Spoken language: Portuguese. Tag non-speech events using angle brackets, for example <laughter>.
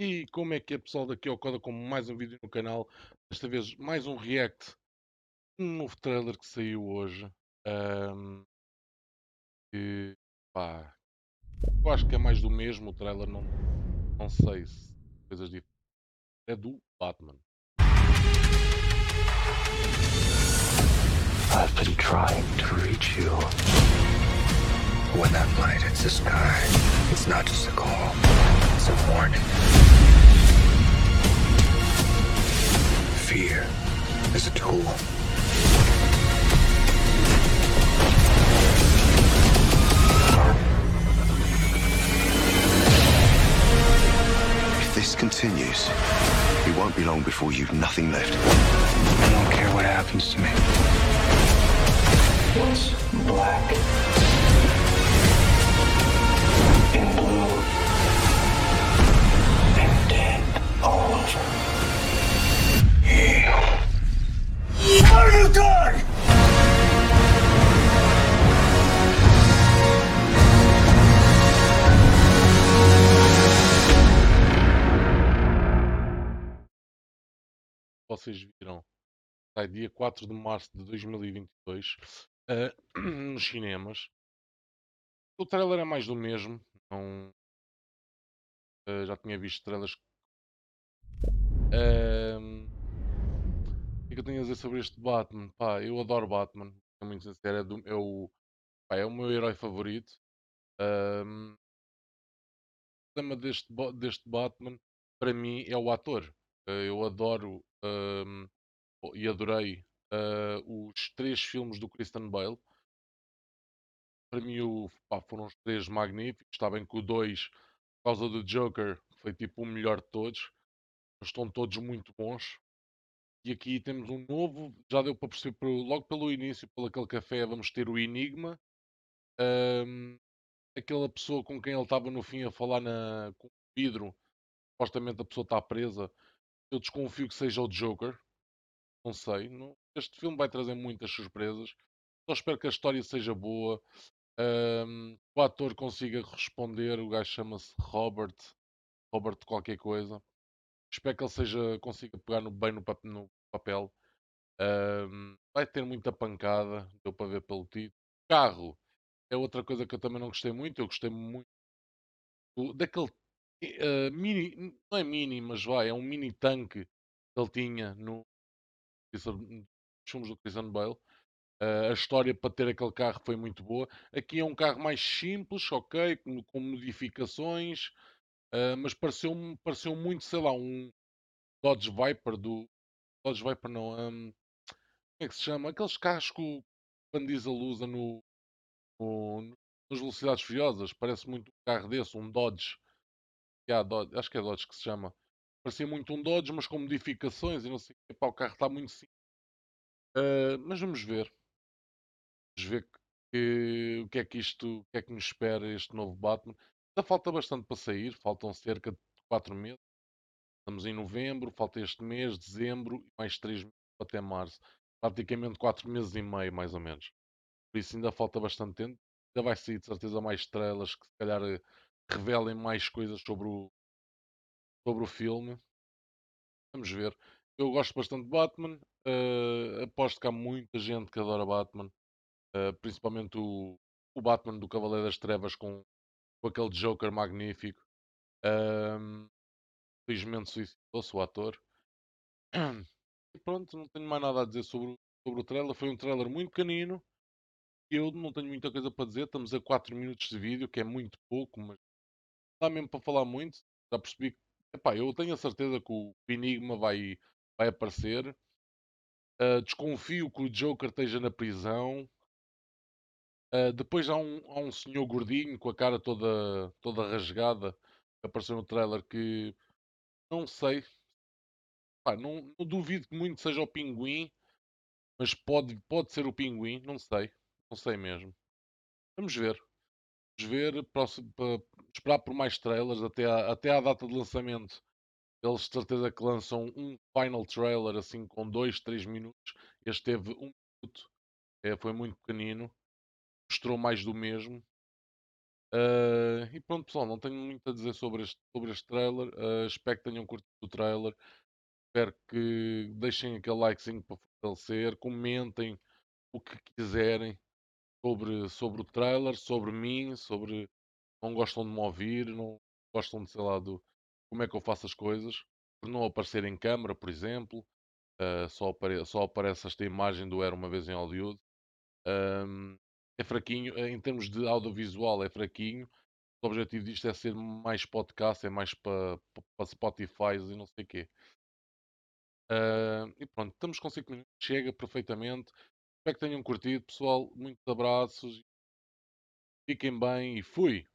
E como é que é pessoal daqui ao Coda com mais um vídeo no canal, desta vez mais um react, um novo trailer que saiu hoje, ahm, que pá, eu acho que é mais do mesmo, o trailer não, não sei se coisas diferentes, é do Batman. I've been trying to reach you. When that light hits the sky, it's not just a call, it's a warning. Fear is a tool. If this continues, it won't be long before you've nothing left. I don't care what happens to me. It's black Vocês viram, sai dia 4 de março de 2022 ah, <clears throat> nos cinemas. O trailer é mais do mesmo, não, ah, já tinha visto trailers Ahm, o que é que eu tenho a dizer sobre este Batman? Pá, eu adoro Batman, sou muito sincero, é, do- é o, pá, é o meu herói favorito. Ahm, o problema deste, deste Batman, para mim, é o ator. Ah, eu adoro e adorei ah, os três filmes do Christian Bale. Para mim, o, pá, foram os três magníficos. Está bem que o 2, por causa do Joker, foi tipo o melhor de todos. Mas estão todos muito bons. E aqui temos um novo, já deu para perceber logo pelo início, pelo aquele café, vamos ter o Enigma. Ahm, aquela pessoa com quem ele estava no fim a falar na, com o vidro, supostamente a pessoa está presa. Eu desconfio que seja o Joker. Não sei. não- este filme vai trazer muitas surpresas. Só espero que a história seja boa. ahm, o ator consiga responder. O gajo chama-se Robert. Robert qualquer coisa. Espero que ele seja, consiga pegar no, bem no, pap- no papel. Ahm, vai ter muita pancada, deu para ver pelo título. Carro é outra coisa que eu também não gostei muito. Eu gostei muito daquele eh, mini, não é mini, mas vai, é um mini tanque que ele tinha no nos filmes do Christian Bale. Eh, a história para ter aquele carro foi muito boa. Aqui é um carro mais simples, ok, com, com modificações, eh, mas pareceu-me pareceu muito, sei lá, um Dodge Viper do. Dodge Viper não, hum, como é que se chama? Aqueles carros que o Van Diesel usa no, no, nos Velocidades Furiosas. Parece muito um carro desse, um Dodge. Yeah, Dodge. Acho que é Dodge que se chama. Parecia muito um Dodge, mas com modificações e não sei o que. O carro está muito simples. Ah, mas vamos ver. Vamos ver que, o que é que isto, o que é que nos espera este novo Batman. Ainda falta bastante para sair, faltam cerca de 4 meses. Estamos em novembro, falta este mês, dezembro e mais 3 meses até março. Praticamente 4 meses e meio, mais ou menos. Por isso ainda falta bastante tempo. Ainda vai sair de certeza mais estrelas que se calhar eh, revelem mais coisas sobre o, sobre o filme. Vamos ver. Eu gosto bastante de Batman. eh, aposto que há muita gente que adora Batman. eh, principalmente o, o Batman do Cavaleiro das Trevas com, com aquele Joker magnífico. Ahm, felizmente suicidou-se o ator. E pronto, não tenho mais nada a dizer sobre, sobre o trailer. Foi um trailer muito pequenino. Eu não tenho muita coisa para dizer. Estamos a 4 minutos de vídeo, que é muito pouco, mas dá mesmo para falar muito. Já percebi que. Epá, eu tenho a certeza que o Enigma vai, vai aparecer. Ah, desconfio que o Joker esteja na prisão. Ah, depois há um, há um senhor gordinho com a cara toda, toda rasgada que apareceu no trailer que não sei. Pá, não, não duvido que muito seja o pinguim, mas pode, pode ser o pinguim, não sei. Não sei mesmo. Vamos ver. Ver, próximo, pa- esperar por mais trailers até à, até à data de lançamento. Eles de certeza que lançam um final trailer assim com 2, 3 minutos. Este teve um minuto, é, foi muito pequenino, mostrou mais do mesmo. Ah, e pronto, pessoal, não tenho muito a dizer sobre este, sobre este trailer. Ah, espero que tenham curtido o trailer. Espero que deixem aquele likezinho para fortalecer. Comentem o que quiserem sobre, sobre o trailer, sobre mim, sobre não gostam de me ouvir, não gostam de, sei lá, do como é que eu faço as coisas, por não aparecer em câmara, por exemplo, uh, só, apare só aparece esta imagem do Era uma vez em Hollywood. Um, é fraquinho, eh, em termos de audiovisual, é fraquinho. O objetivo disto é ser mais podcast, é mais para pa, pa Spotify e não sei o quê. Uh, e pronto, estamos com 5 minutos, chega perfeitamente. Espero que tenham curtido, pessoal. Muitos abraços, fiquem bem e fui!